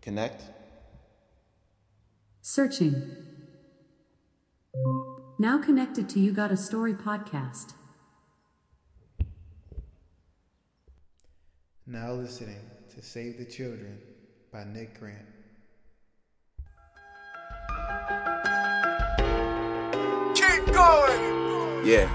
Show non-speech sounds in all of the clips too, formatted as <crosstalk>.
Connect. Searching. Now connected to You Got a Story podcast. Now listening to Save the Children by Nick Grant. Keep going. Yeah.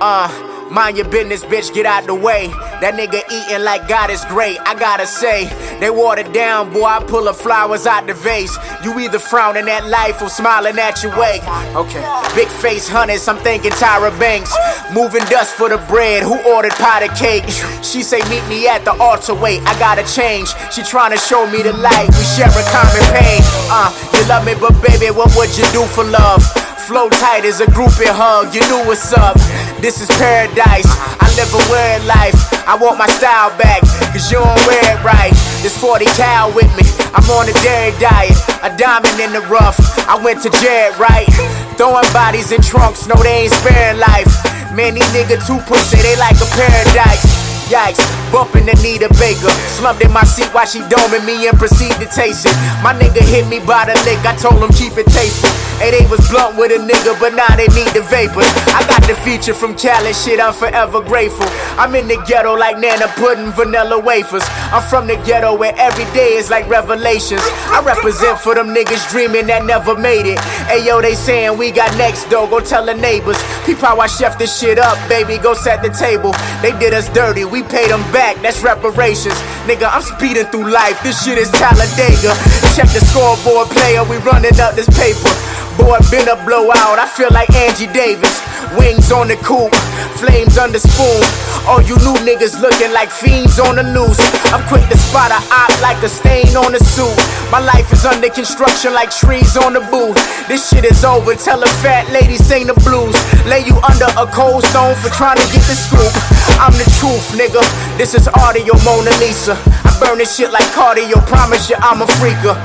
Uh, mind your business, bitch, get out the way. That nigga eating like God is great. I gotta say, they watered down, boy. I pull the flowers out the vase. You either frowning at life or smiling at your way. Okay, big face hunters, I'm thinking Tyra Banks. Moving dust for the bread. Who ordered pie to cake? She say, meet me at the altar. Wait, I gotta change. She trying to show me the light. We share a common pain. Uh, you love me, but baby, what would you do for love? Flow tight as a groupie hug, you knew what's up. This is paradise. I live a weird life. I want my style back, cause you don't wear it right. This 40 cal with me. I'm on a dairy diet, a diamond in the rough. I went to Jared, right? Throwing bodies in trunks, no, they ain't sparing life. Man, these nigga too pussy, they like a paradise. Yikes, bumping Anita Baker. Slumped in my seat while she doming me and proceed to taste it. My nigga hit me by the lick, I told him keep it tasty. Hey, they was blunt with a nigga, but now they need the vapors. I got the feature from Cali, shit, I'm forever grateful. I'm in the ghetto like Nana Pudding, vanilla wafers. I'm from the ghetto where every day is like revelations. I represent for them niggas dreaming that never made it. Hey yo, they saying we got next though, go tell the neighbors. Peep how I chef this shit up, baby, go set the table. They did us dirty, we paid them back, that's reparations. Nigga, I'm speeding through life, this shit is Talladega. Check the scoreboard player, we running up this paper. Boy, been a blowout, I feel like Angie Davis. Wings on the coupe, flames on the spoon. All you new niggas looking like fiends on the loose. I'm quick to spot a op like a stain on a suit. My life is under construction like trees on the booth. This shit is over, tell a fat lady sing the blues. Lay you under a cold stone for trying to get the scoop. I'm the truth, nigga. This is audio Mona Lisa. I burn this shit like cardio, promise you I'm a freaker.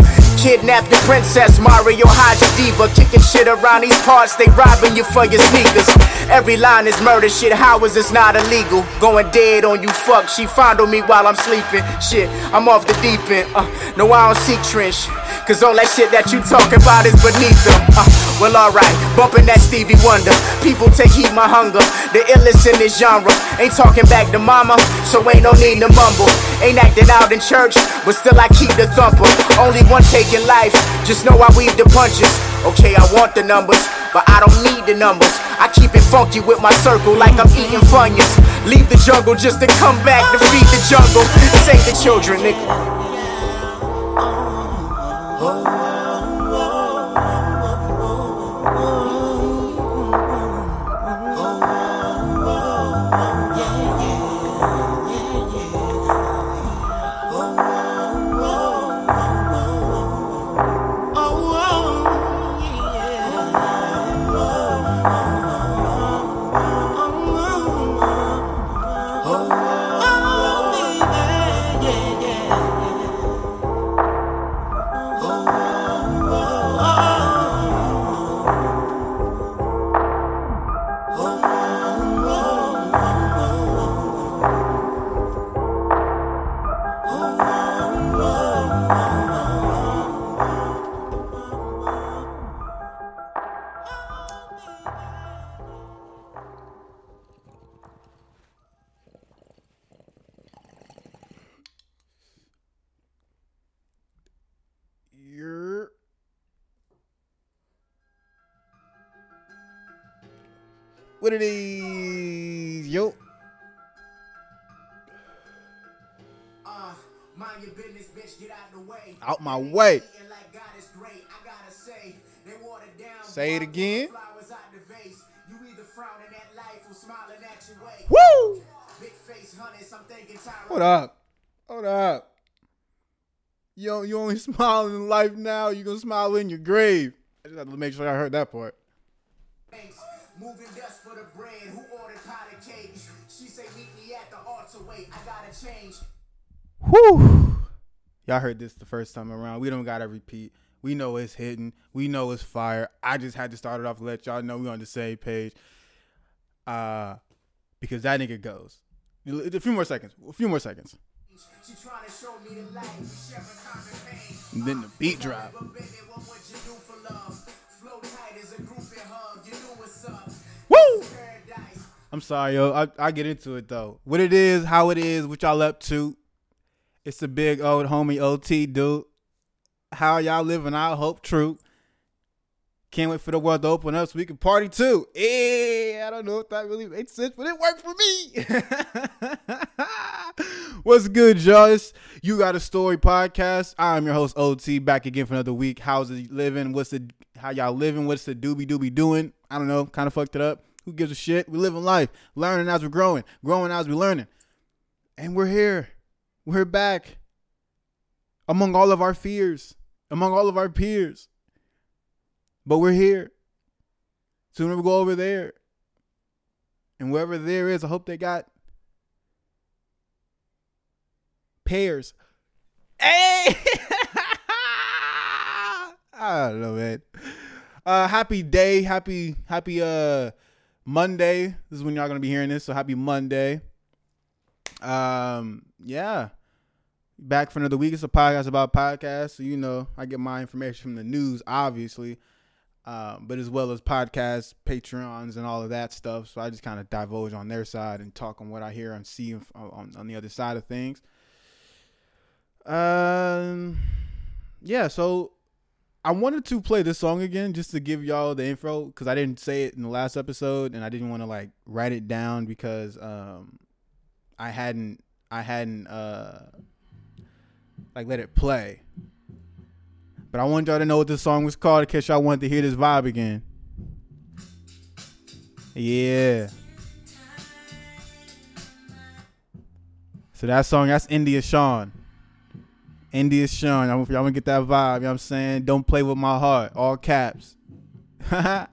Kidnap the princess, Mario Haja Diva. Kicking shit around these parts, they robbing you for your sneakers. Every line is murder shit, how is this not illegal? Going dead on you, fuck. She fondle me while I'm sleeping. Shit, I'm off the deep end. Uh, no, I don't seek trench. Cause all that shit that you talking about is beneath them. Uh, well, alright, bumping that Stevie Wonder. People take heed my hunger. The illest in this genre. Ain't talking back to mama, so ain't no need to mumble. Ain't acting out in church, but still I keep the thumper. Only one taking life, just know I weave the punches. Okay, I want the numbers, but I don't need the numbers. I keep it funky with my circle like I'm eating funyuns. Leave the jungle just to come back to feed the jungle. Save the children, nigga. Life or smiling at your way. Woo! Big face hunters, I'm thinking Tyra. Hold up. Hold up. You don't- you only <laughs> smile in life now. You gonna smile in your grave. I just have to make sure I heard that part. Banks, Moving dust for the bread. Who ordered to cake? She say meet me at the altar. Wait, I gotta change. Whew. Y'all heard this the first time around. We don't gotta repeat. We know it's hitting. We know it's fire. I just had to start it off to let y'all know we on the same page. Uh because that nigga goes. A few more seconds. A few more seconds. She trying to show me the light. We share a common pain. And then the beat drop. But baby, what would you do for love? Flow tight as a group and hug. You know what's up. Woo! I'm sorry, yo. I, I get into it though. What it is, how it is, what y'all up to. It's the big old homie OT dude. How y'all living? I hope true. Can't wait for the world to open up so we can party too. I don't know if that really makes sense, but it worked for me. <laughs> What's good, y'all? You got a story podcast. I'm your host OT, back again for another week. How's it living? What's the how y'all living? What's the doobie doobie doing? I don't know. Kind of fucked it up. Who gives a shit? We living life, learning as we're growing, growing as we're learning, and we're here. We're back among all of our fears, among all of our peers. But we're here. Soon we go over there. And wherever there is, I hope they got pears. Hey! <laughs> I don't know, man. Uh happy day, happy, happy uh Monday. This is when y'all gonna be hearing this, so happy Monday. Um, yeah. Back for another week. It's a podcast about podcasts. So you know, I get my information from the news, obviously um, but as well as podcasts, Patreons, and all of that stuff. So I just kind of divulge on their side and talk on what I hear and see on, on the other side of things. Um, yeah. So I wanted to play this song again just to give y'all the info because I didn't say it in the last episode and I didn't want to like write it down because um I hadn't I hadn't uh like let it play. But I want y'all to know what this song was called in case y'all wanted to hear this vibe again. Yeah. So that song, that's India Shawn. India Shawn. Y'all, wanna get that vibe, you know what I'm saying? Don't play with my heart. All caps. <laughs>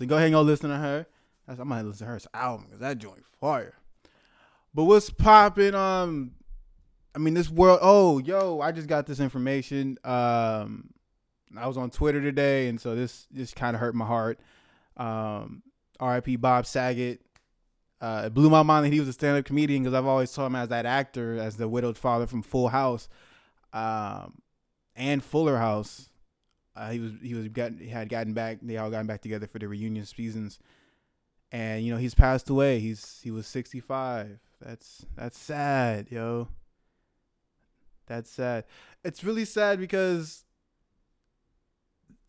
So go ahead and go listen to her. I might listen to her album because that joint fire. But what's popping? Um, I mean, this world. Oh, yo, I just got this information. Um, I was on Twitter today, and so this this kind of hurt my heart. Um, R.I.P. Bob Saget. Uh, it blew my mind that he was a stand-up comedian because I've always saw him as that actor, as the widowed father from Full House, um, and Fuller House. Uh, he was he was got, had gotten back. They all gotten back together for the reunion seasons, and you know he's passed away. He's he was sixty five. That's that's sad, yo. That's sad. It's really sad because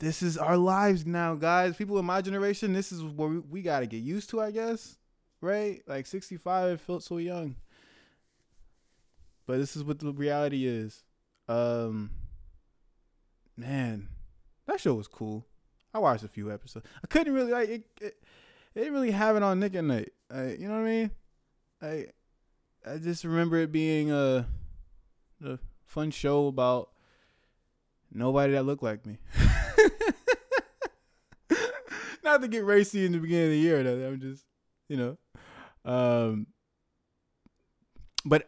this is our lives now, guys. People in my generation, this is what we, we got to get used to, I guess. Right? Like 65 felt so young. But this is what the reality is. Um man, that show was cool. I watched a few episodes. I couldn't really like it. It, it didn't really have it on Nick at Nite. Uh, you know what I mean? I I just remember it being a a fun show about nobody that looked like me. <laughs> Not to get racy in the beginning of the year, though. I'm just, you know, um, but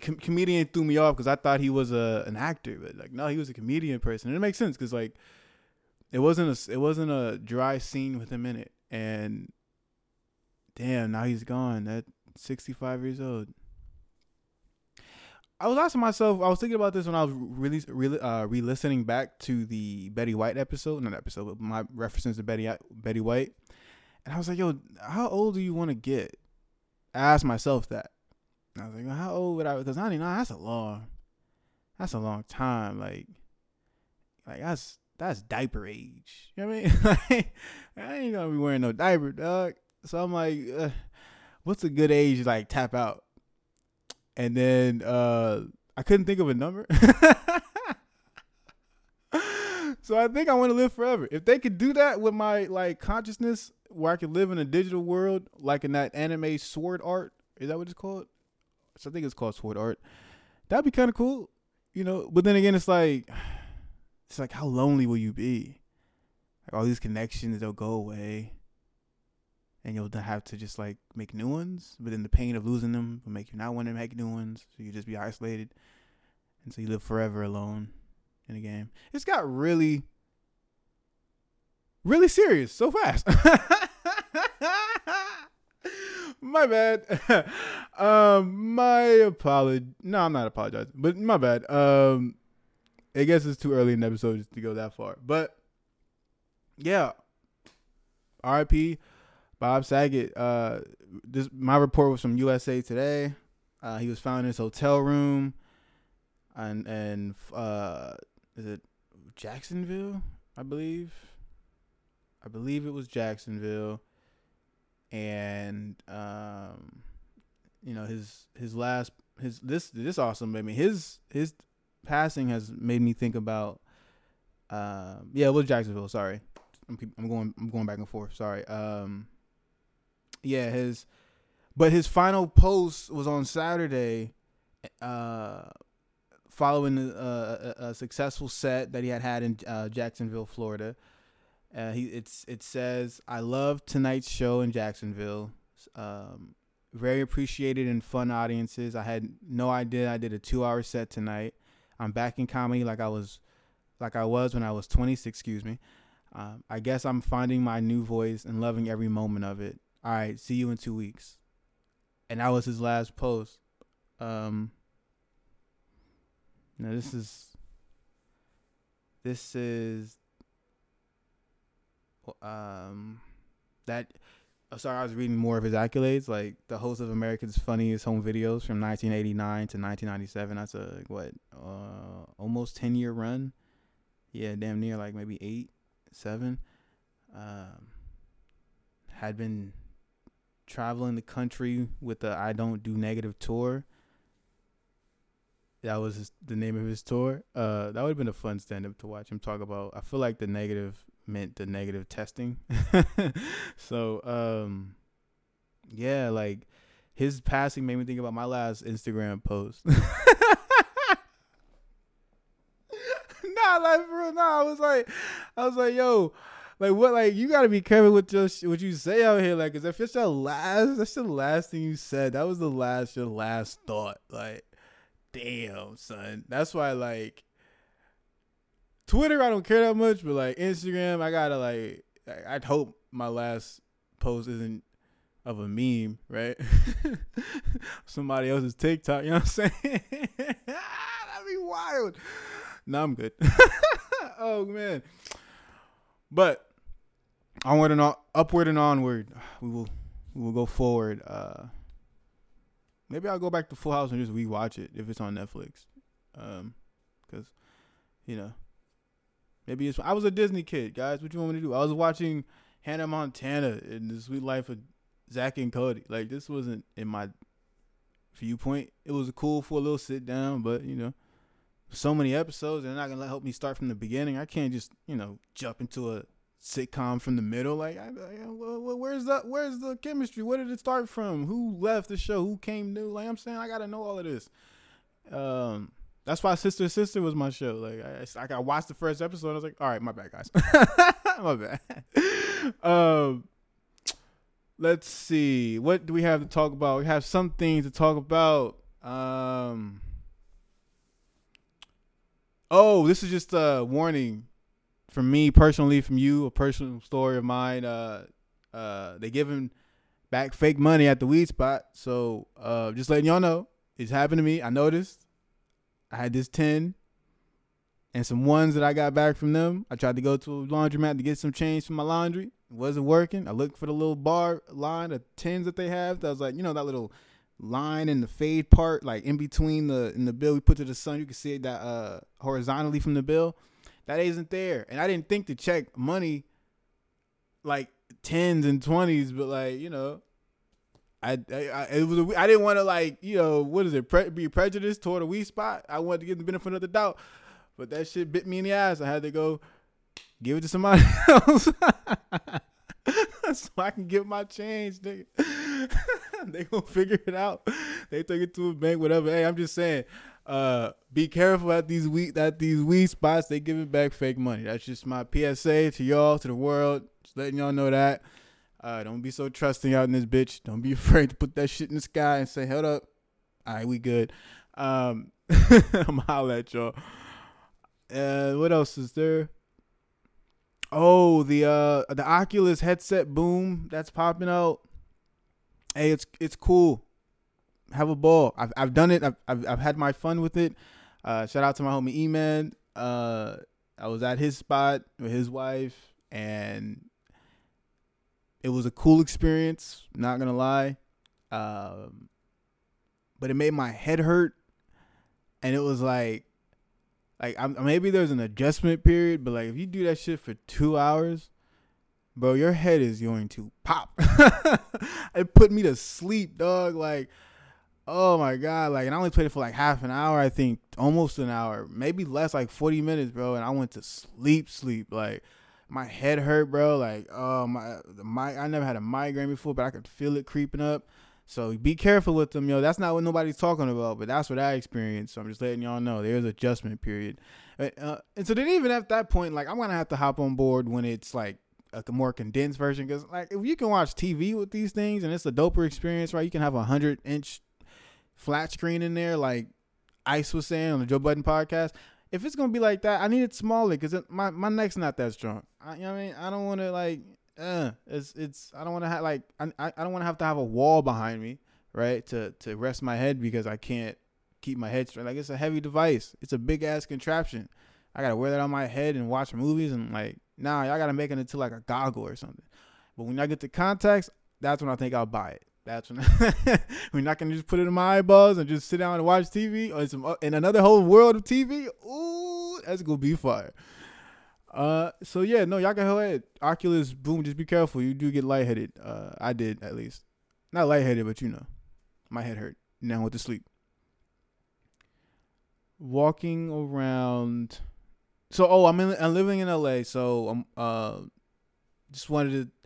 com- comedian threw me off because I thought he was a an actor, but like no, he was a comedian person, and it makes sense because like it wasn't a it wasn't a dry scene with him in it, and damn, now he's gone at 65 years old. I was asking myself, I was thinking about this when I was really, really, uh, re-listening back to the Betty White episode, not episode, but my references to Betty, Betty White, and I was like, "Yo, how old do you want to get?" I asked myself that. And I was like, "How old would I?" Because ninety nine, that's a long, that's a long time. Like, like that's that's diaper age. You know what I mean? <laughs> I ain't gonna be wearing no diaper, dog. So I'm like, uh, what's a good age to like tap out? And then uh I couldn't think of a number. <laughs> so I think I want to live forever. If they could do that with my like consciousness, where I could live in a digital world, like in that anime Sword Art, is that what it's called? So I think it's called Sword Art. That'd be kind of cool, you know. But then again, it's like, it's like, how lonely will you be? Like all these connections, they'll go away, and you'll have to just like make new ones. But then the pain of losing them will make you not want to make new ones. So you just be isolated, and so you live forever alone in a game. It's got really, really serious so fast. <laughs> my bad. <laughs> um, my apology. No, I'm not apologizing, but my bad. Um, I guess it's too early in the episode to go that far, but yeah. R.I.P. Bob Saget. Uh, this my report was from USA Today. Uh, he was found in his hotel room, and and uh, is it Jacksonville? I believe. I believe it was Jacksonville, and um, you know his his last his this this awesome. I mean his his passing has made me think about. Um, yeah, it was Jacksonville. Sorry, I'm I'm going I'm going back and forth. Sorry. Um, yeah, his but his final post was on Saturday. Uh, following a, a, a successful set that he had had in uh, Jacksonville, Florida. Uh, he it's it says I love tonight's show in Jacksonville. Um, very appreciated and fun audiences. I had no idea I did a two hour set tonight. I'm back in comedy like I was like I was when I was 26. Excuse me. Um, I guess I'm finding my new voice and loving every moment of it. All right, see you in two weeks. And that was his last post. Um, now this is this is um that sorry I was reading more of his accolades like the host of America's Funniest Home Videos from 1989 to 1997 that's a what uh almost 10 year run yeah damn near like maybe 8 7 um had been traveling the country with the I don't do negative tour that was his, the name of his tour. Uh, that would have been a fun stand up to watch him talk about. I feel like the negative meant the negative testing. <laughs> so, um, yeah, like his passing made me think about my last Instagram post. <laughs> nah, like bro, nah. I was like, I was like, yo, like what? Like you gotta be careful with your what you say out here. Like, cause if it's your last, that's the last thing you said. That was the last, your last thought. Like damn, son. That's why like Twitter, I don't care that much, but like Instagram, I gotta like. I- I'd hope my last post isn't of a meme, right? <laughs> Somebody else's TikTok, you know what I'm saying? <laughs> That'd be wild. No, I'm good. <laughs> oh man, but onward and on, upward and onward, we will we will go forward. Uh, Maybe I'll go back to Full House and just rewatch it if it's on Netflix. Um, cause you know, maybe it's. I was a Disney kid, guys. What do you want me to do? I was watching Hannah Montana and The Sweet Life of Zach and Cody. Like this wasn't in my viewpoint. It was cool for a little sit down, but you know, so many episodes, they're not gonna help me start from the beginning. I can't just you know jump into a sitcom from the middle. Like, I, I, well, where's the where's the chemistry? Where did it start from? Who left the show? Who came new? Like, I'm saying, I gotta know all of this. Um, that's why Sister Sister was my show. Like, I, I, watched the first episode. I was like, all right, my bad, guys, <laughs> my bad. Um, let's see, what do we have to talk about? We have some things to talk about. Um. Oh, this is just a warning from me personally, from you, a personal story of mine. Uh, uh, they giving back fake money at the weed spot. So, uh, just letting y'all know, it's happened to me. I noticed. I had this ten and some ones that I got back from them. I tried to go to a laundromat to get some change for my laundry. It wasn't working. I looked for the little bar line of tens that they have. That was like, you know, that little line in the fade part, like in between the in the bill we put to the sun. You can see that uh horizontally from the bill. That isn't there. And I didn't think to check money like tens and twenties, but like, you know, I, I, I it was a, I didn't want to like you know what is it pre- be prejudiced toward a weed spot. I wanted to give the benefit of the doubt, but that shit bit me in the ass. I had to go give it to somebody <laughs> else. <laughs> so I can get my change, nigga. <laughs> they gonna figure it out. They took it to a bank, whatever. Hey, I'm just saying, uh, be careful at these weed at these weed spots. They giving back fake money. That's just my PSA to y'all, to the world. Just letting y'all know that. Uh, don't be so trusting out in this bitch. Don't be <laughs> afraid to put that shit in the sky and say, "Hold up, all right, we good." Um, <laughs> I'm holla at y'all. Uh, what else is there? Oh, the uh the Oculus headset boom that's popping out. Hey, it's it's cool. Have a ball. I've I've done it. I've I've, I've had my fun with it. Uh, shout out to my homie E-Man. Uh, I was at his spot with his wife, and it was a cool experience. Not gonna lie, um, but it made my head hurt, and it was like like I'm, maybe there's an adjustment period, but like if you do that shit for two hours, bro, your head is going to pop. <laughs> it put me to sleep, dog. Like, oh my god, like, and I only played it for like half an hour, I think, almost an hour, maybe less, like 40 minutes, bro. And I went to sleep, sleep. Like, my head hurt, bro. Like, oh my, my, I never had a migraine before, but I could feel it creeping up. So be careful with them, yo. That's not what nobody's talking about, but that's what I experienced. So I'm just letting y'all know there's adjustment period. Uh, and so then even at that point, like I'm gonna have to hop on board when it's like a more condensed version, because like if you can watch TV with these things and it's a doper experience, right? You can have a hundred inch flat screen in there, like Ice was saying on the Joe Budden podcast. If it's gonna be like that, I need it smaller because my my neck's not that strong. I, you know what I mean? I don't want to like uh, it's it's I don't want to have like I I don't want to have to have a wall behind me, right? To to rest my head because I can't keep my head straight. Like it's a heavy device. It's a big ass contraption. I gotta wear that on my head and watch movies and like nah, y'all gotta make it into like a goggle or something. But when I get the contacts, that's when I think I'll buy it. That's when we're not gonna just put it in my eyeballs and just sit down and watch TV or some in another whole world of TV. Ooh, that's gonna be fire. Uh, so yeah, no, y'all can go ahead. Oculus, boom. Just be careful. You do get lightheaded. Uh, I did at least. Not lightheaded, but you know, my head hurt. Now I went to sleep. Walking around. So oh, I'm in. I'm living in LA. So I'm uh, just wanted to,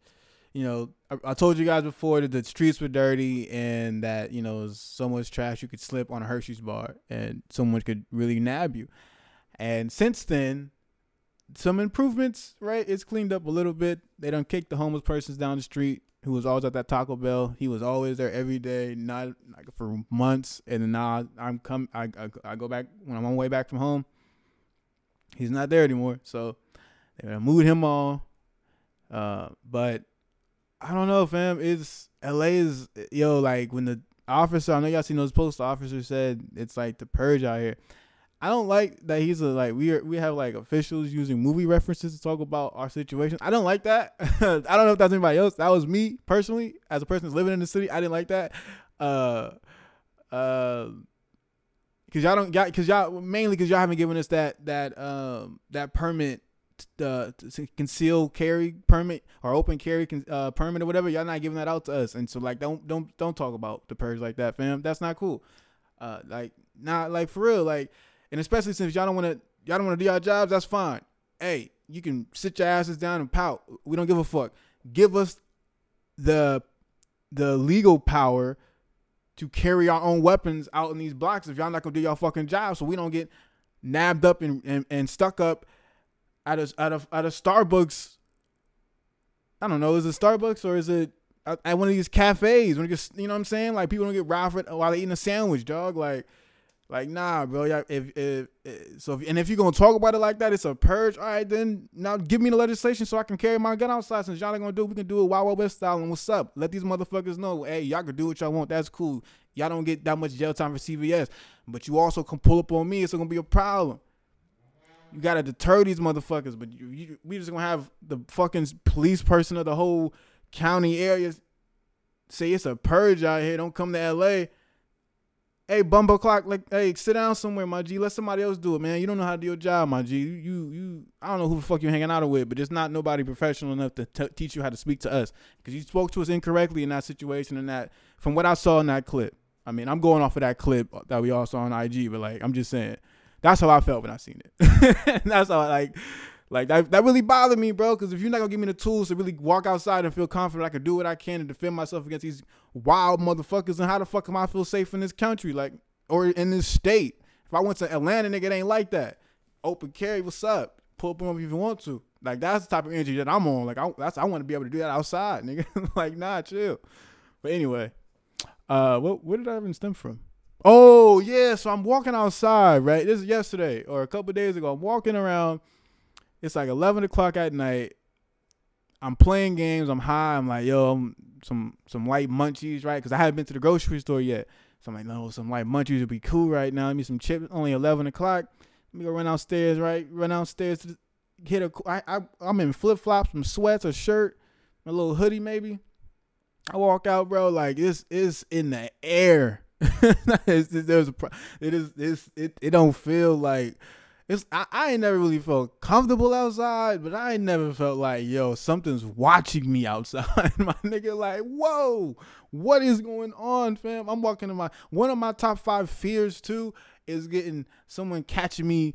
you know, I, I told you guys before that the streets were dirty and that you know so much trash you could slip on a Hershey's bar and someone could really nab you. And since then, some improvements, right? It's cleaned up a little bit. They don't kick the homeless persons down the street who was always at that Taco Bell. He was always there every day, not like for months. And now I'm come, I, I, I go back when I'm on my way back from home. He's not there anymore, so they moved him on. Uh, but I don't know, fam. It's LA is yo like when the officer. I know y'all seen those posts. The officer said it's like the purge out here. I don't like that he's a like we are we have like officials using movie references to talk about our situation. I don't like that. <laughs> I don't know if that's anybody else. That was me personally as a person that's living in the city. I didn't like that. Uh, uh, cause y'all don't got cause y'all mainly cause y'all haven't given us that that um that permit uh, conceal carry permit or open carry uh, permit or whatever. Y'all not giving that out to us, and so like don't don't don't talk about the purge like that, fam. That's not cool. Uh, like not like for real, like and especially since y'all don't want to y'all don't want to do your jobs, that's fine. Hey, you can sit your asses down and pout. We don't give a fuck. Give us the the legal power to carry our own weapons out in these blocks if y'all not gonna do y'all fucking job so we don't get nabbed up and, and, and stuck up at a at a at a Starbucks. I don't know, is it Starbucks or is it at one of these cafes? When you you know what I'm saying? Like people don't get robbed while they eating a sandwich, dog. Like like nah, bro. If, if, if so, if, and if you're gonna talk about it like that, it's a purge. All right, then now give me the legislation so I can carry my gun outside. Since y'all ain't gonna do, it, we can do it Wild Wild West style. And what's up? Let these motherfuckers know. Hey, y'all can do what y'all want. That's cool. Y'all don't get that much jail time for CVS, but you also can pull up on me. It's gonna be a problem. You gotta deter these motherfuckers, but you, you, we just gonna have the fucking police person of the whole county area say it's a purge out here. Don't come to LA Hey, Bumbo Clock, like, hey, sit down somewhere, my G. Let somebody else do it, man. You don't know how to do your job, my G. You, you, you I don't know who the fuck you're hanging out with, but it's not nobody professional enough to t- teach you how to speak to us because you spoke to us incorrectly in that situation and that, from what I saw in that clip. I mean, I'm going off of that clip that we all saw on IG, but like, I'm just saying, that's how I felt when I seen it. <laughs> that's how I like. Like that, that really bothered me, bro. Because if you're not gonna give me the tools to really walk outside and feel confident, I can do what I can to defend myself against these wild motherfuckers. And how the fuck am I feel safe in this country, like, or in this state? If I went to Atlanta, nigga, it ain't like that. Open carry, what's up? Pull up on if you want to. Like that's the type of energy that I'm on. Like I, that's I want to be able to do that outside, nigga. <laughs> like nah, chill. But anyway, uh, what where did I even stem from? Oh yeah, so I'm walking outside, right? This is yesterday or a couple days ago. I'm walking around. It's like 11 o'clock at night. I'm playing games. I'm high. I'm like, yo, I'm some some light munchies, right? Because I haven't been to the grocery store yet. So I'm like, no, some light munchies would be cool right now. Give me some chips. Only 11 o'clock. Let me go run downstairs, right? Run downstairs to hit a. I, I I'm in flip flops, some sweats, a shirt, a little hoodie maybe. I walk out, bro. Like this is in the air. <laughs> it's, there's a, it is it's, it it don't feel like it's I, I ain't never really felt comfortable outside, but I ain't never felt like yo something's watching me outside. <laughs> my nigga, like whoa, what is going on, fam? I'm walking in my one of my top five fears too is getting someone catching me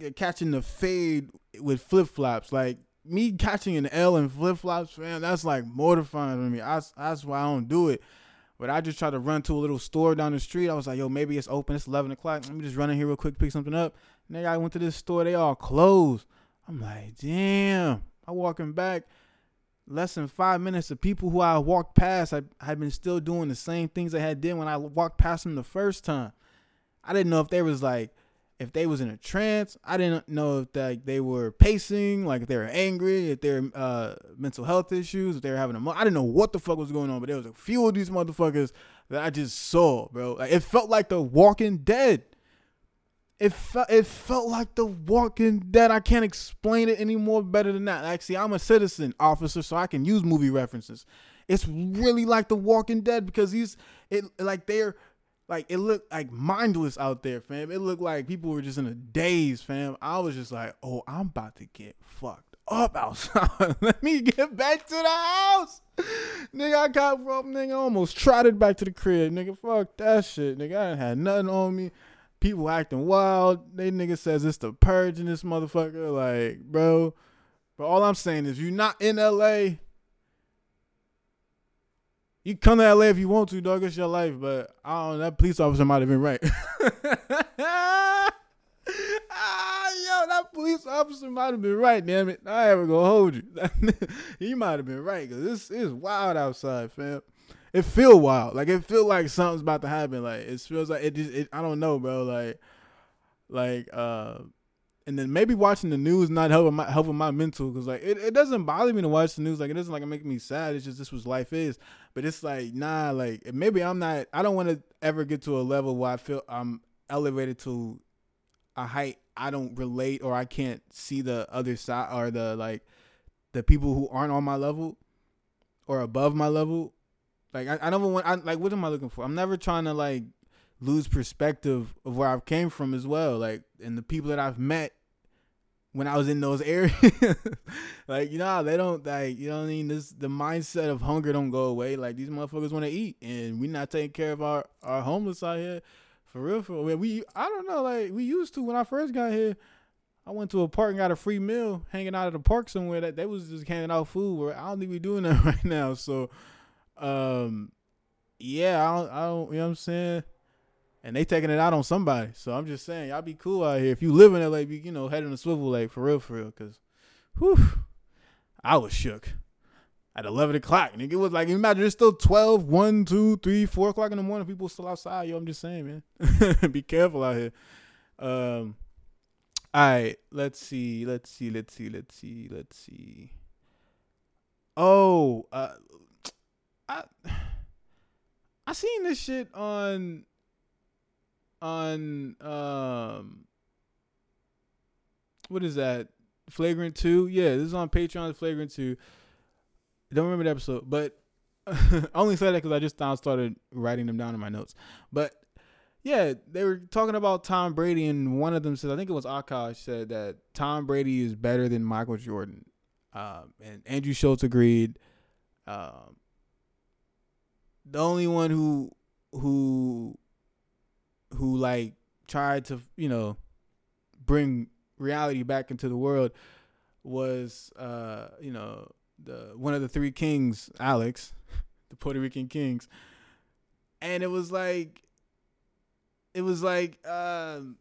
eh, catching the fade with flip flops. Like me catching an L in flip flops, fam, that's like mortifying to me. I, that's why I don't do it. But I just tried to run to a little store down the street. I was like, yo, maybe it's open. It's 11 o'clock. Let me just run in here real quick, pick something up. Nigga, I went to this store. They all closed. I'm like, damn. I walking back. Less than five minutes. The people who I walked past, I had been still doing the same things I had did when I walked past them the first time. I didn't know if they was like, if they was in a trance. I didn't know if like they were pacing, like if they were angry, if they're uh, mental health issues, if they were having a. I didn't know what the fuck was going on, but there was a few of these motherfuckers that I just saw, bro. Like it felt like the Walking Dead. It felt it felt like the Walking Dead. I can't explain it any more better than that. Actually, I'm a citizen officer, so I can use movie references. It's really like the Walking Dead because these it like they're like it looked like mindless out there, fam. It looked like people were just in a daze, fam. I was just like, oh, I'm about to get fucked up outside. <laughs> Let me get back to the house. nigga, I got from nigga almost trotted back to the crib. Nigga, fuck that shit. Nigga, I ain't had nothing on me. People acting wild. They nigga says it's the purge in this motherfucker. Like, bro. But all I'm saying is you're not in LA, you come to LA if you want to, dog. It's your life, but I don't know. That police officer might have been right. <laughs> ah, yo, that police officer might have been right. Damn it, I ever gonna hold you. <laughs> he might have been right because this is wild outside, fam. It feel wild. Like it feel like something's about to happen. Like it feels like it just. It, I don't know, bro. Like, like uh and then maybe watching the news not helping my helping my mental because like it, it doesn't bother me to watch the news like it doesn't like make me sad it's just this was life is but it's like nah like maybe i'm not i don't want to ever get to a level where i feel i'm elevated to a height i don't relate or i can't see the other side or the like the people who aren't on my level or above my level like i, I never want I, like what am i looking for i'm never trying to like lose perspective of where I've came from as well. Like and the people that I've met when I was in those <laughs> areas. like, you know, they don't like, you know what I mean? This the mindset of hunger don't go away. Like these motherfuckers want to eat and we not taking care of our, our homeless out here. For real, for real. We I don't know, like we used to when I first got here. I went to a park and got a free meal hanging out at a park somewhere that they was just handing out food where I don't think we doing that <laughs> right now. So um yeah, I don't, I don't you know what I'm saying? And they taking it out on somebody. So I'm just saying, y'all be cool out here. If you live in LA, be you know head in the swivel like for real, for real. Cause, whew, I was shook at 11 o'clock. Nigga, it was like imagine it's still 12, 1, 2, 3, 4 o'clock in the morning. People still outside. Yo, I'm just saying, man, <laughs> be careful out here. Um, all right, let's see, let's see, let's see, let's see, let's see. Oh, uh, I I seen this shit on on um what is that? Flagrant 2? Yeah, this is on Patreon Flagrant 2. I don't remember the episode, but <laughs> I only said that because I just now started writing them down in my notes. But yeah, they were talking about Tom Brady, and one of them said, I think it was Akaash said that Tom Brady is better than Michael Jordan. Um, and Andrew Schulz agreed. Um, the only one who who who like tried to you know bring reality back into the world was uh, you know, the one of the three kings, Alex, <laughs> the Puerto Rican kings. And it was like it was like um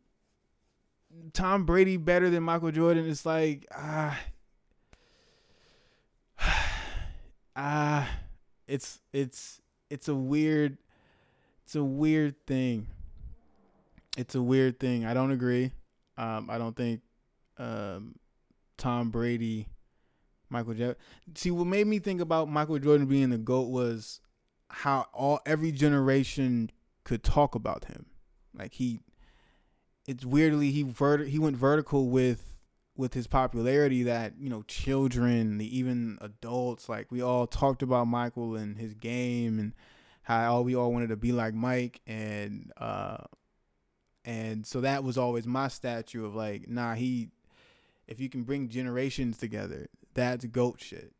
Tom Brady better than Michael Jordan. It's like ah <sighs> ah it's it's it's a weird it's a weird thing. It's a weird thing. I don't agree. Um, I don't think um, Tom Brady, Michael Jordan. See, what made me think about Michael Jordan being the goat was how all every generation could talk about him. Like he, it's weirdly he vert he went vertical with with his popularity that you know children, even adults, like we all talked about Michael and his game and how all we all wanted to be like Mike and uh and so that was always my statue of like nah he if you can bring generations together that's goat shit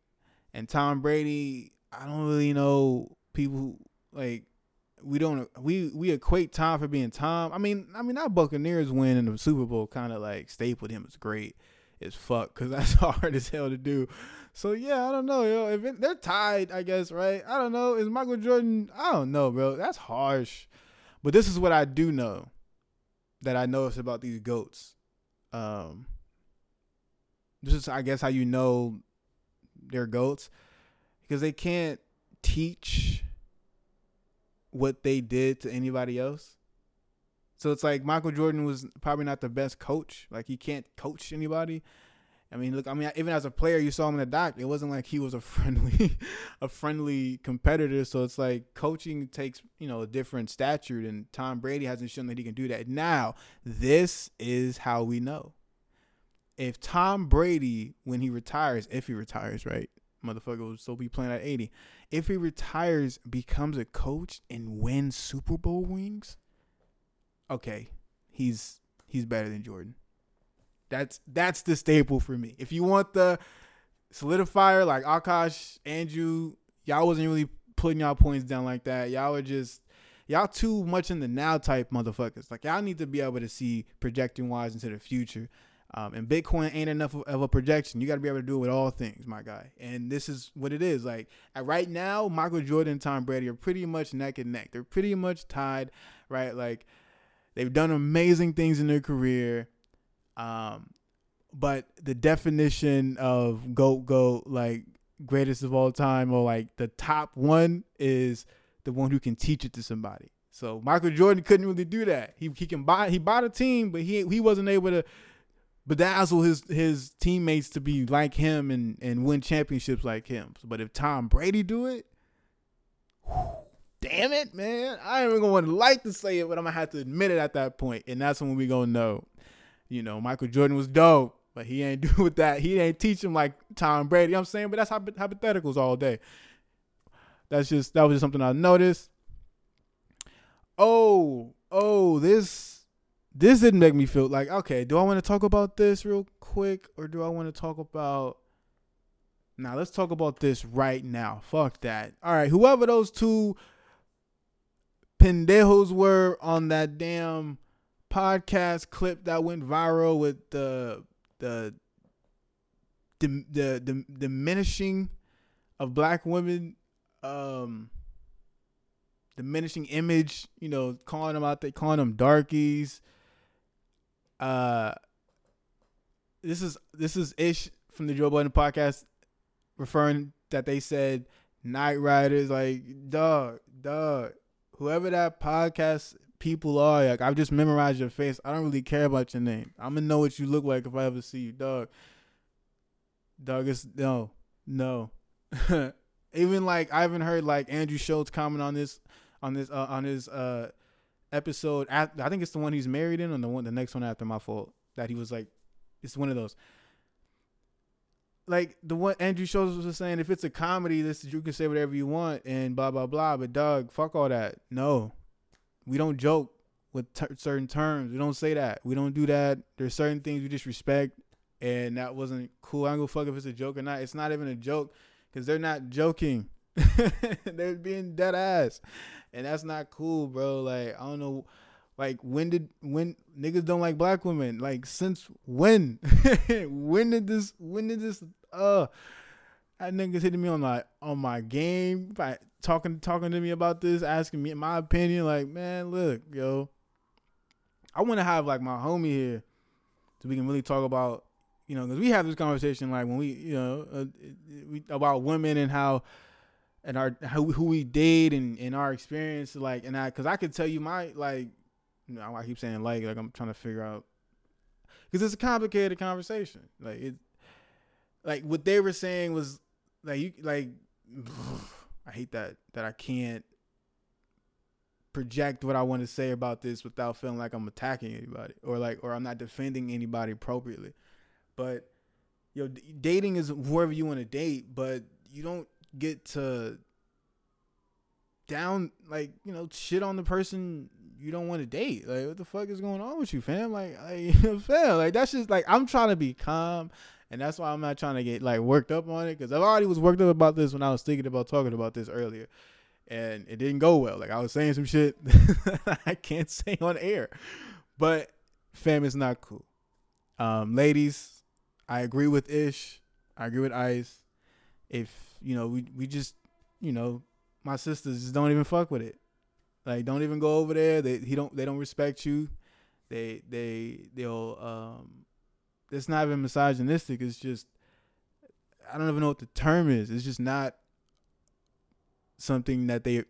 and Tom Brady I don't really know people who like we don't we we equate Tom for being Tom I mean I mean that Buccaneers win in the Super Bowl kind of like stapled him as great as fuck because that's <laughs> hard as hell to do so yeah, I don't know, yo. If it, they're tied, I guess, right? I don't know. Is Michael Jordan? I don't know, bro. That's harsh. But this is what I do know that I notice about these goats. Um, this is, I guess, how you know they're goats because they can't teach what they did to anybody else. So it's like Michael Jordan was probably not the best coach. Like he can't coach anybody. I mean, look, I mean, even as a player, you saw him in the doc. It wasn't like he was a <laughs> friendly, a friendly competitor. So it's like coaching takes, you know, a different stature, and Tom Brady hasn't shown that he can do that. Now, this is how we know. If Tom Brady, when he retires, if he retires, right, motherfucker will still be playing at eighty. If he retires, becomes a coach and wins Super Bowl rings, okay, he's he's better than Jordan. That's that's the staple for me. If you want the solidifier like Akaash, Andrew, y'all wasn't really putting y'all points down like that. Y'all were just y'all too much in the now type motherfuckers. Like y'all need to be able to see projecting wise into the future. Um, and Bitcoin ain't enough of, of a projection. You got to be able to do it with all things, my guy. And this is what it is. Like right now, Michael Jordan and Tom Brady are pretty much neck and neck. They're pretty much tied, right? Like they've done amazing things in their career. Um, but the definition of goat goat like greatest of all time or like the top one is the one who can teach it to somebody. So Michael Jordan couldn't really do that. He he can buy he bought a team, but he he wasn't able to bedazzle his his teammates to be like him and and win championships like him. But if Tom Brady do it, damn it, man, I ain't even gonna like to say it, but I'm gonna have to admit it at that point, and that's when we gonna know you know, Michael Jordan was dope, but he ain't <laughs> do with that. He ain't teach him like Tom Brady. You know what I'm saying, but that's hypotheticals all day. That's just that was just something I noticed. Oh, oh, this this didn't make me feel like okay. Do I want to talk about this real quick, or do I want to talk about? Now let's talk about this right now. Fuck that. All right, whoever those two pendejos were on that damn podcast clip that went viral with the the the the, the diminishing of black women um diminishing image you know calling them out they calling them darkies. Uh this is this is ish from the joe budden podcast referring that they said night riders like dog dog whoever that podcast people are. Like I've just memorized your face. I don't really care about your name. I'm gonna know what you look like if I ever see you, dog. Dog is no, no. <laughs> Even like I haven't heard like Andrew Schulz comment on this, on this, uh, on his uh episode. I think it's the one he's married in, or the one, the next one after my fault. That he was like, it's one of those. Like the one Andrew Schulz was saying, if it's a comedy, this you can say whatever you want and blah blah blah. But dog, fuck all that. No, we don't joke with t- certain terms. We don't say that. We don't do that. There's certain things we just respect, and that wasn't cool. I don't go fuck if it's a joke or not. It's not even a joke because they're not joking. <laughs> they're being dead ass, and that's not cool, bro. Like I don't know Like when did when niggas don't like black women? Like since when? <laughs> when did this when did this uh that niggas hitting me on my on my game by talking talking to me about this, asking me my opinion. Like, man, look, yo. I wanna have like my homie here so we can really talk about you know, because we have this conversation like when we, you know, uh, we about women and how and our who, who we date and, and our experience like and I because I could tell you my like you know, I keep saying like like I'm trying to figure out because it's a complicated conversation like it like what they were saying was like you like <sighs> I hate that that I can't project what I want to say about this without feeling like I'm attacking anybody or like or I'm not defending anybody appropriately but you know dating is whoever you want to date but you don't get to down like you know shit on the person you don't want to date. Like what the fuck is going on with you, fam? Like, like <laughs> fam, like that's just like I'm trying to be calm, and that's why I'm not trying to get like worked up on it because I already was worked up about this when I was thinking about talking about this earlier, and it didn't go well. Like I was saying some shit <laughs> I can't say on air, but fam, is not cool. Um, ladies, I agree with Ish. I agree with Ice. If you know, we we just you know, my sisters just don't even fuck with it. Like, don't even go over there. They he don't they don't respect you. They they they'll um. It's not even misogynistic. It's just I don't even know what the term is. It's just not something that they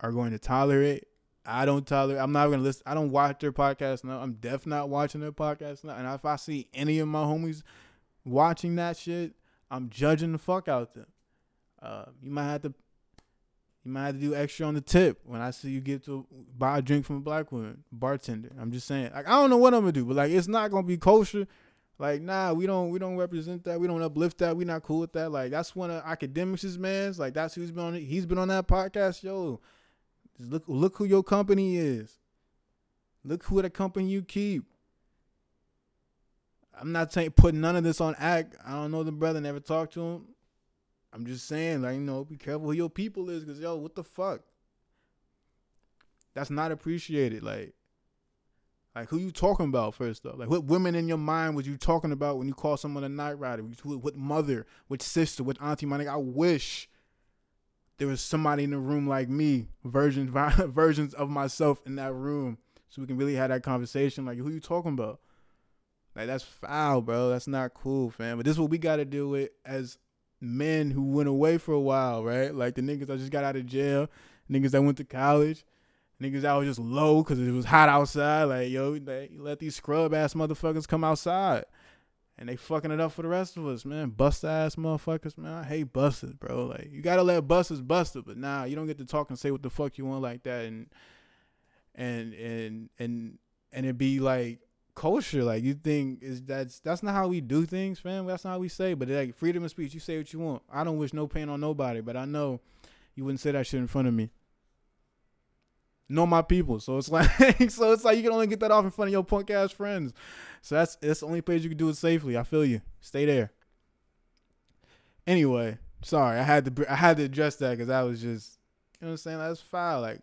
are going to tolerate. I don't tolerate. I'm not gonna listen. I don't watch their podcast now. I'm definitely not watching their podcast now. And if I see any of my homies watching that shit, I'm judging the fuck out of them. Uh, you might have to you might have to do extra on the tip when I see you get to buy a drink from a black woman bartender. I'm just saying, like I don't know what I'm gonna do, but like it's not gonna be kosher. Like nah, we don't we don't represent that. We don't uplift that. We not cool with that. Like that's one of Akademiks' man's. Like that's who's been on. He's been on that podcast. Yo, just look look who your company is. Look who the company you keep. I'm not saying put none of this on act. I don't know the brother. Never talked to him. I'm just saying, like, you know, be careful who your people is, cause yo, what the fuck? That's not appreciated. Like, like who you talking about first though? Like, what women in your mind was you talking about when you call someone a night rider? What mother? What sister? What auntie? My I wish there was somebody in the room like me, versions <laughs> versions of myself in that room, so we can really have that conversation. Like, who you talking about? Like, that's foul, bro. That's not cool, fam. But this is what we got to deal with as men who went away for a while, right? Like the niggas I just got out of jail, niggas that went to college, niggas was just low because it was hot outside. Like, yo, they let these scrub ass motherfuckers come outside. And they fucking it up for the rest of us, man. Bust ass motherfuckers, man. I hate busters, bro. Like, you gotta let busters bust it, but nah, you don't get to talk and say what the fuck you want like that and and and and and it be like kosher. Like you think is that's that's not how we do things, fam. That's not how we say. But like freedom of speech, you say what you want. I don't wish no pain on nobody, but I know you wouldn't say that shit in front of me. Know my people, so it's <laughs> like so it's like you can only get that off in front of your punk ass friends. So that's that's the only place you can do it safely. I feel you. Stay there. Anyway, sorry, I had to I had to address that because I was just you know what I'm saying. That's foul. Like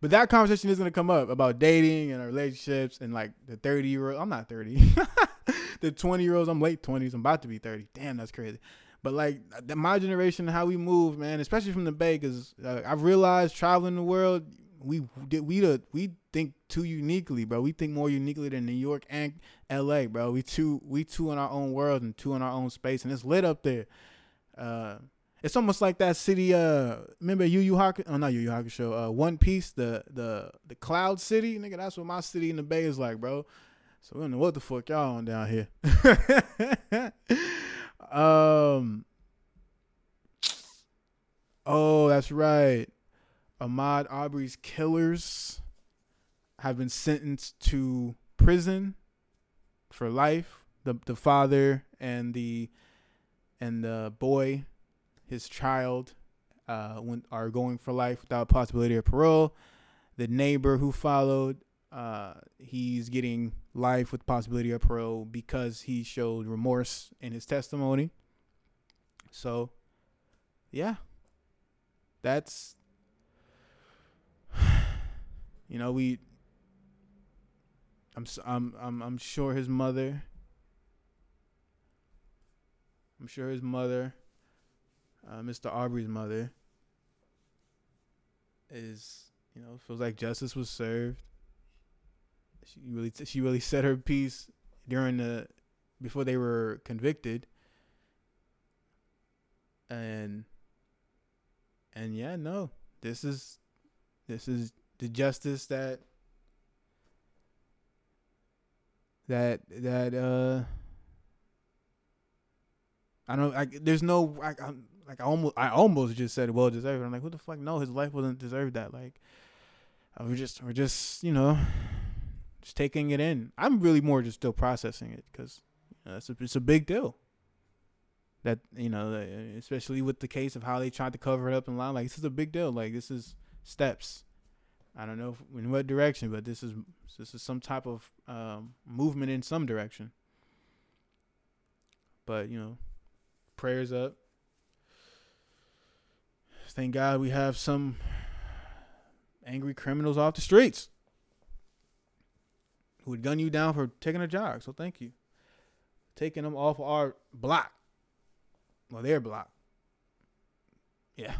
but that conversation is gonna come up about dating and our relationships and like the 30 year old. I'm not 30. <laughs> the 20 year olds. I'm late 20s. I'm about to be 30. Damn, that's crazy. But like my generation, how we move, man, especially from the Bay, because uh, I've realized traveling the world, we we the we think too uniquely, bro. We think more uniquely than New York and L.A., bro. We two we two in our own world and two in our own space, and it's lit up there. Uh, it's almost like that city. Uh, remember Yu Yu Hakusho? Oh, not Yu Yu Hakusho. Uh, One Piece, the the the Cloud City, nigga. That's what my city in the Bay is like, bro. So we don't know what the fuck y'all on down here. <laughs> um. Oh, that's right. Ahmaud Arbery's killers have been sentenced to prison for life. The the father and the and the boy his child uh, went, are going for life without possibility of parole. The neighbor who followed, uh, he's getting life with possibility of parole because he showed remorse in his testimony. So, yeah, that's you know we I'm I'm I'm I'm sure his mother. I'm sure his mother, uh, Mr. Arbery's mother, is you know feels like justice was served. She really she really said her piece during the before they were convicted. And and yeah, no, this is this is the justice that that that uh I don't like there's no I, I'm like I almost I almost just said well deserved. I'm like who the fuck no his life wasn't deserved that like uh, we're just we're just you know just taking it in. I'm really more just still processing it because you know, it's a it's a big deal. That you know, especially with the case of how they tried to cover it up and lie, like this is a big deal. Like this is steps. I don't know if, in what direction, but this is this is some type of um, movement in some direction. But you know, prayers up. Thank God we have some angry criminals off the streets who would gun you down for taking a jog. So thank you. Taking them off our block. Well, their block. Yeah.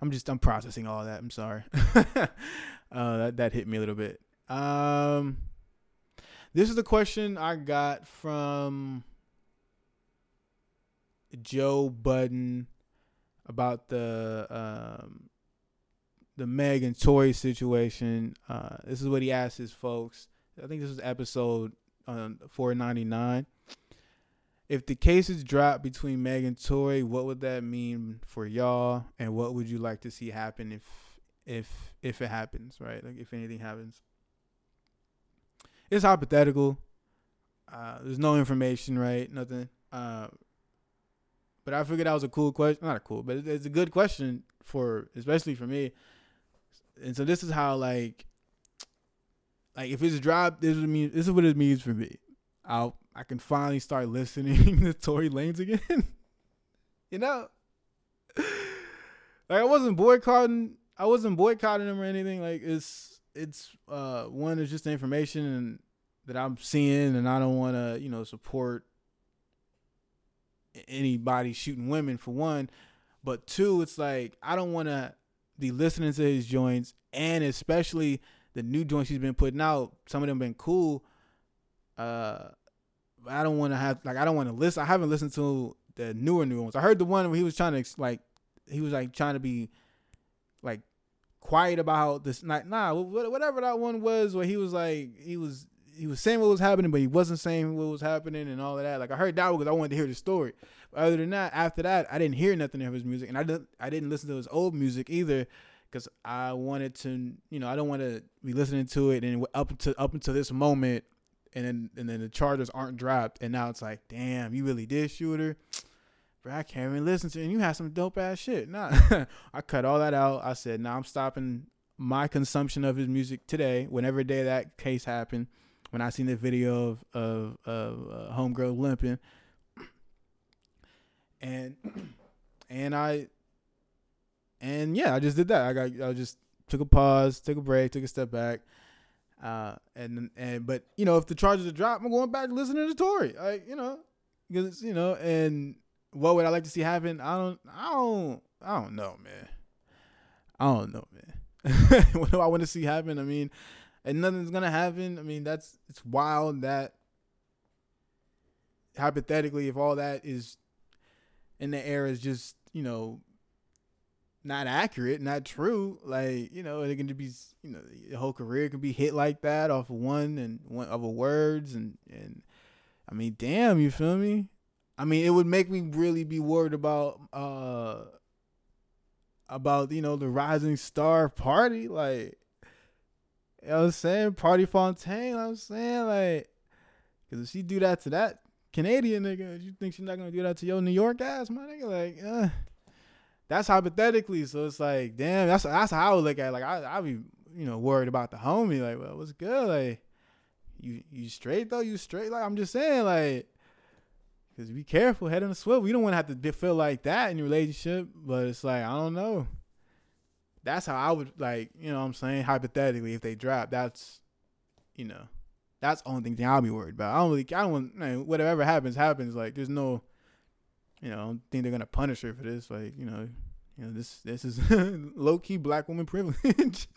I'm just I'm processing all that. I'm sorry. <laughs> <laughs> uh, that that hit me a little bit. Um, this is the question I got from Joe Budden about the um, the Meg and Tory situation. Uh, this is what he asked his folks. I think this was episode um, 499. If the cases drop between Meg and Tory, what would that mean for y'all? And what would you like to see happen if if if it happens, right? Like if anything happens. It's hypothetical. Uh, there's no information, right? Nothing. Uh, but I figured that was a cool question. Not a cool, but it's a good question for, especially for me. And so this is how like, like if it's dropped, this is mean. This is what it means for me. I'll I can finally start listening <laughs> to Tory Lanez again. <laughs> you know, like I wasn't boycotting. I wasn't boycotting them or anything. Like it's it's uh one is just information and that I'm seeing, and I don't want to you know support anybody shooting women for one, but two, it's like I don't want to be listening to his joints, and especially the new joints he's been putting out. Some of them been cool. Uh, I don't want to have like I don't want to listen. I haven't listened to the newer new ones. I heard the one where he was trying to like he was like trying to be like quiet about this. Not nah, whatever that one was where he was like he was he was saying what was happening, but he wasn't saying what was happening and all of that. Like I heard that because I wanted to hear the story. But other than that, after that, I didn't hear nothing of his music, and I didn't I didn't listen to his old music either because I wanted to, you know, I don't want to be listening to it and up to up until this moment, and then and then the charges aren't dropped, and now it's like, damn, you really did shoot her. Bro, I can't even listen to it. And you have some dope ass shit. Nah, <laughs> I cut all that out. I said, nah, I'm stopping my consumption of his music today. Whenever day that case happened, when I seen the video of of, of uh, homegirl limping, <clears throat> and <clears throat> and I and yeah, I just did that. I got I just took a pause, took a break, took a step back. Uh, and and but you know if the charges are dropped, I'm going back listening to Tory. Like you know, because you know, and what would I like to see happen? I don't, I don't, I don't know, man. I don't know, man. <laughs> what do I want to see happen? I mean, and nothing's gonna happen. I mean, that's it's wild that hypothetically, if all that is in the air is just you know not accurate, not true. Like you know, it can just be you know the whole career can be hit like that off of one and one of words and and I mean, damn, you feel me? I mean, it would make me really be worried about uh about you know the rising star party, like you know what I'm saying, Pardi Fontaine. You know I'm saying like, cause if she do that to that Canadian nigga, you think she's not gonna do that to your New York ass, my nigga? Like, uh, that's hypothetically. So it's like, damn, that's that's how I would look at. It. Like, I I be you know worried about the homie. Like, well, what's good? Like, you you straight though? You straight? Like, I'm just saying, like, cause be careful, head on the swivel. You don't want to have to feel like that in your relationship. But it's like, I don't know. That's how I would like, you know, what I'm saying hypothetically, if they drop, that's you know, that's the only thing I'll be worried about. I don't really, I don't want, whatever happens, happens. Like, there's no, you know, I don't think they're gonna punish her for this. Like, you know, you know, this this is <laughs> low key black woman privilege. <laughs>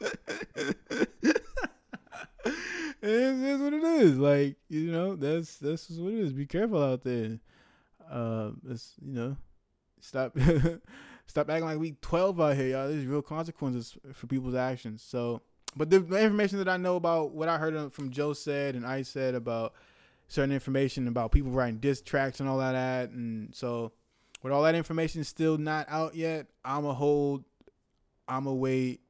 it is what it is. Like, you know, that's that's what it is. Be careful out there. Uh, it's you know, stop <laughs> stop acting like we twelve out here, y'all. There's real consequences for people's actions. So, but the, the information that I know about what I heard from Joe said and I said about certain information about people writing diss tracks and all that, and so with all that information still not out yet, I'ma hold, I'ma wait.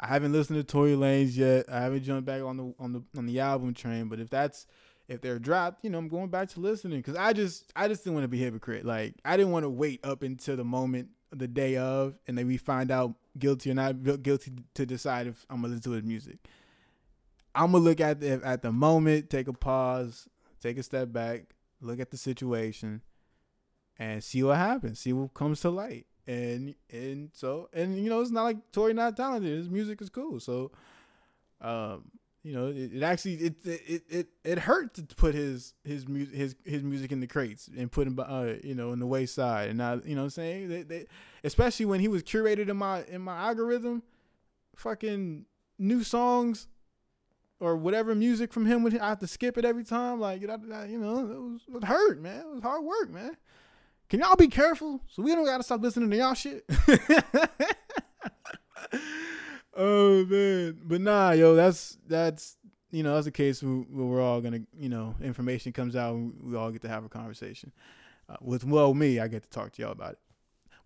I haven't listened to Tory Lanez yet. I haven't jumped back on the on the on the album train. But if that's if they're dropped, you know, I'm going back to listening because I just I just didn't want to be hypocrite. Like I didn't want to wait up until the moment, the day of, and then we find out guilty or not guilty to decide if I'm gonna listen to his music. I'm gonna look at the at the moment, take a pause, take a step back, look at the situation, and see what happens, see what comes to light. And and so and you know it's not like Tory not talented. His music is cool. So um you know it, it actually it, it it it hurt to put his his music his his music in the crates and put him uh you know in the wayside and not you know what I'm saying they, they, especially when he was curated in my in my algorithm fucking new songs or whatever music from him would I have to skip it every time like you know it was it hurt man it was hard work man can y'all be careful so we don't gotta stop listening to y'all shit? <laughs> oh man, but nah, yo, that's that's you know that's the case where we're all gonna you know information comes out, we all get to have a conversation. Uh, with well me, I get to talk to y'all about it,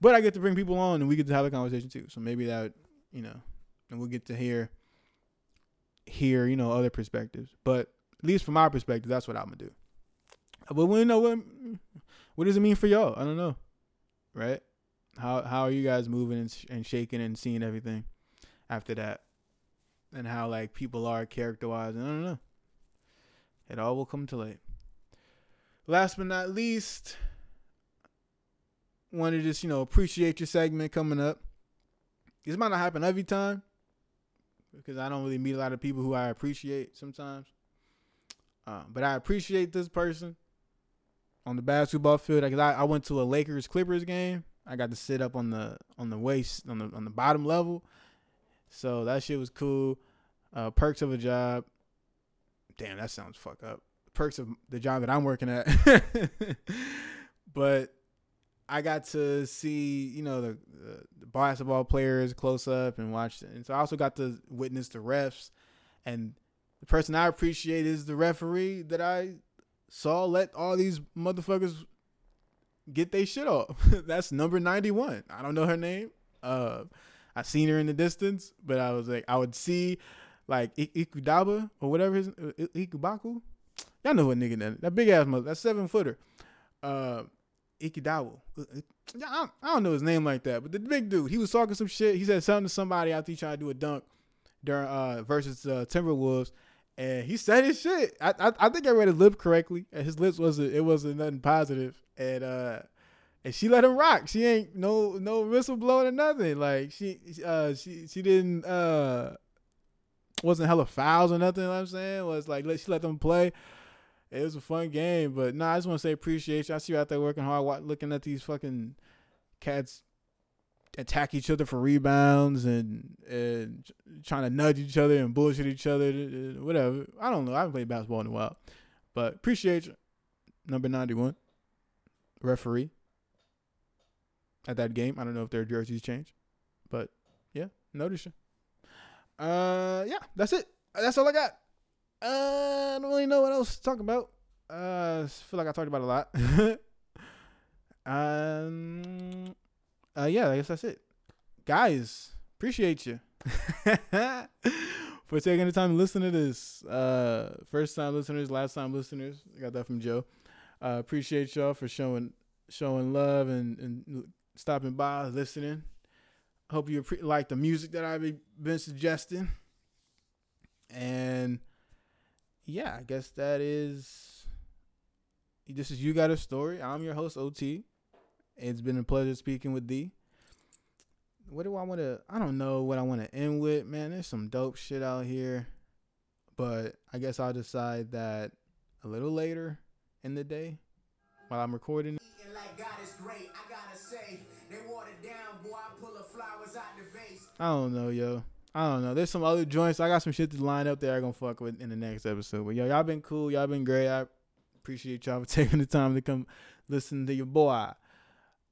but I get to bring people on and we get to have a conversation too. So maybe that you know, and we'll get to hear hear you know other perspectives. But at least from my perspective, that's what I'm gonna do. But we know what what does it mean for y'all? I don't know, right? How how are you guys moving and, sh- and shaking and seeing everything after that, and how like people are character wise? I don't know. It all will come to light. Last but not least, want to just you know appreciate your segment coming up. This might not happen every time because I don't really meet a lot of people who I appreciate sometimes. Uh, but I appreciate this person on the basketball field. Like I, I went to a Lakers Clippers game. I got to sit up on the on the waist on the on the bottom level. So that shit was cool. Uh, perks of a job. Damn, that sounds fuck up. Perks of the job that I'm working at. <laughs> but I got to see, you know, the, the, basketball players close up and watch. And so I also got to witness the refs. And the person I appreciate is the referee that I saw let all these motherfuckers get their shit off. <laughs> That's number 91. I don't know her name. Uh, I seen her in the distance, but I was like, I would see like I- Ikudaba or whatever his I- Ikubaku. Y'all know what nigga that that big ass mother, that seven footer. Uh, Ikidawa. I don't, I don't know his name like that, but the big dude, he was talking some shit. He said something to somebody after he tried to do a dunk during uh versus uh, Timberwolves, and he said his shit. I, I I think I read his lip correctly. And his lips wasn't it wasn't nothing positive, and uh, and she let him rock. She ain't no no whistle blowing or nothing. Like she uh she she didn't uh wasn't hella fouls or nothing. You know what I'm saying was like let she let them play. It was a fun game, but nah, I just want to say appreciate you. I see you out there working hard, looking at these fucking cats attack each other for rebounds and and trying to nudge each other and bullshit each other, whatever. I don't know. I haven't played basketball in a while, but appreciate you. Number ninety one, referee at that game. I don't know if their jerseys changed, but yeah, notice you. Uh, yeah, that's it. That's all I got. Uh, I don't really know what else to talk about. Uh, I feel like I talked about a lot. <laughs> um, uh, yeah, I guess that's it. Guys, appreciate you <laughs> for taking the time to listen to this. Uh, first time listeners, last time listeners. I got that from Joe. Uh, appreciate y'all for showing showing love and, and stopping by, listening. Hope you like the music that I've been suggesting. And yeah, I guess that is. This is You Got a Story. I'm your host, OT. It's been a pleasure speaking with D. What do I want to? I don't know what I want to end with, man. There's some dope shit out here. but I guess I'll decide that a little later in the day while I'm recording. Like God is great, I gotta say. They watered down, boy. I pull the flowers out the vase. I don't know, yo. I don't know. There's some other joints. I got some shit to line up there. I'm gonna fuck with in the next episode. But yo, y'all been cool. Y'all been great. I appreciate y'all for <laughs> taking the time to come listen to your boy.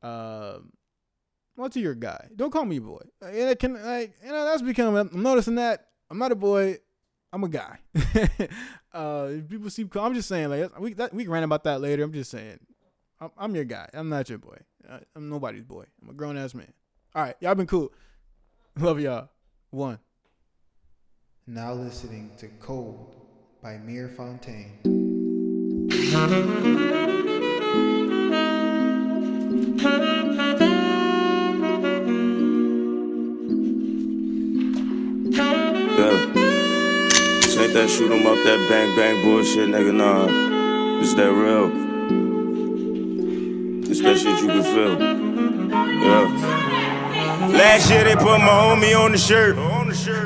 Um, what's your guy? Don't call me boy. Uh, And can like you know that's becoming. I'm noticing that I'm not a boy. I'm a guy. <laughs> uh, people see. I'm just saying like we that, we can rant about that later. I'm just saying. I'm, your guy. I'm not your boy. I'm nobody's boy. I'm a grown ass man. All right, y'all been cool. <laughs> Love y'all. One. Now listening to Cold by Mir Fontaine. Yeah. Ain't that shoot 'em up, that bang bang bullshit, nigga. Nah. It's that real. It's that shit you can feel. Yeah. Last year they put my homie on the shirt.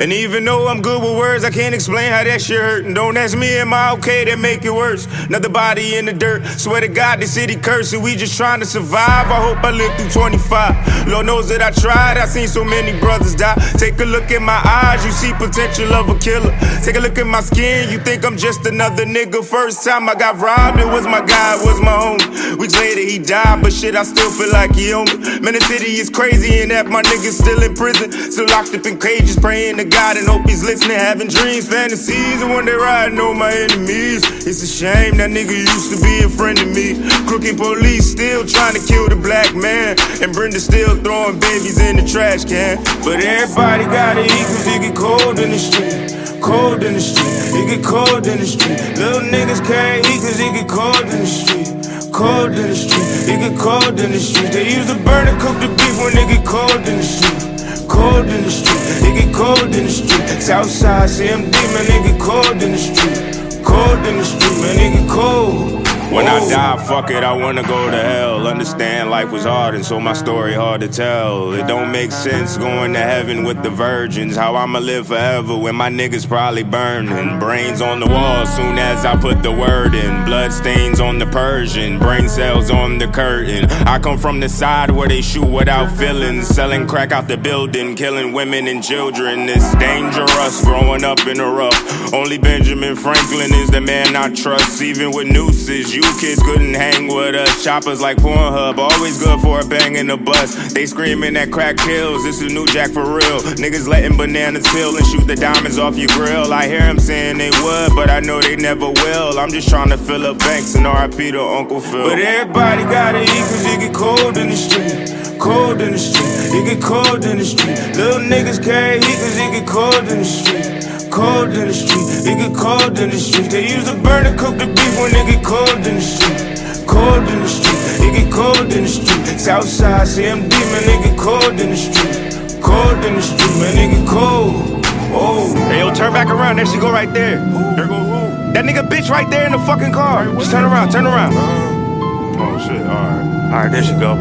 And even though I'm good with words, I can't explain how that shit hurt. And don't ask me, am I okay? That make it worse. Another body in the dirt. Swear to God, the city cursing. We just trying to survive. I hope I live through 25. Lord knows that I tried. I seen so many brothers die. Take a look in my eyes, you see potential of a killer. Take a look at my skin, you think I'm just another nigga. First time I got robbed, it was my guy, it was my homie. Weeks later he died, but shit, I still feel like he owned me. Man, the city is crazy and that my niggas still in prison. Still locked up in cages, praying to God and hope he's listening. Having dreams, fantasies, and one day riding on my enemies. It's a shame that nigga used to be a friend of me. Crooked police still trying to kill the black man. And Brenda still throwing babies in the trash can. But everybody gotta eat cause it get cold in the street. Cold in the street, it get cold in the street. Little niggas can't eat cause it get cold in the street. Cold in the street, it get cold in the street. They use the burner cook the beef when it get cold in the street. Cold in the street, it get cold in the street. Southside CMD, man, it get cold in the street. Cold in the street, man, it get cold. When I die, fuck it, I wanna go to hell. Understand life was hard, and so my story hard to tell. It don't make sense going to heaven with the virgins. How I'ma live forever when my niggas probably burning. Brains on the wall soon as I put the word in. Blood stains on the Persian, brain cells on the curtain. I come from the side where they shoot without feelings. Selling crack out the building, killing women and children. It's dangerous growing up in the rough. Only Benjamin Franklin is the man I trust, even with nooses. You kids couldn't hang with us. Choppers like Pornhub, always good for a bang in the bus. They screaming that crack kills. This is new jack for real. Niggas letting bananas peel and shoot the diamonds off your grill. I hear them saying they would, but I know they never will. I'm just trying to fill up banks and RIP to Uncle Phil. But everybody gotta eat cause it get cold in the street. Cold in the street, it get cold in the street. Little niggas can't cause it get cold in the street. Cold in the street, it get cold in the street. They use a burner cook the beef when it get cold in the street. Cold in the street, it get cold in the street. Southside CMD, man, it get cold in the street. Cold in the street, man, it get cold. Oh, hey yo, turn back around. There she go right there. There go who? That nigga bitch right there in the fucking car. Just turn around, turn around. Uh-huh. Oh shit, alright. Alright, there she go.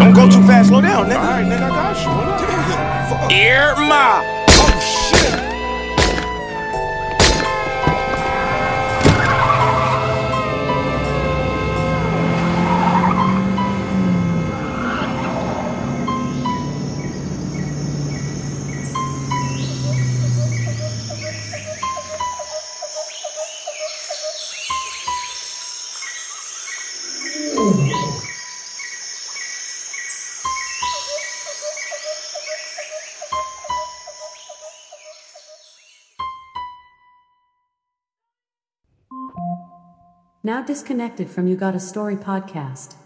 Don't go too fast, slow down, nigga. Alright, nigga, I got you. Hold on. Shit! Now disconnected from You Got a Story podcast.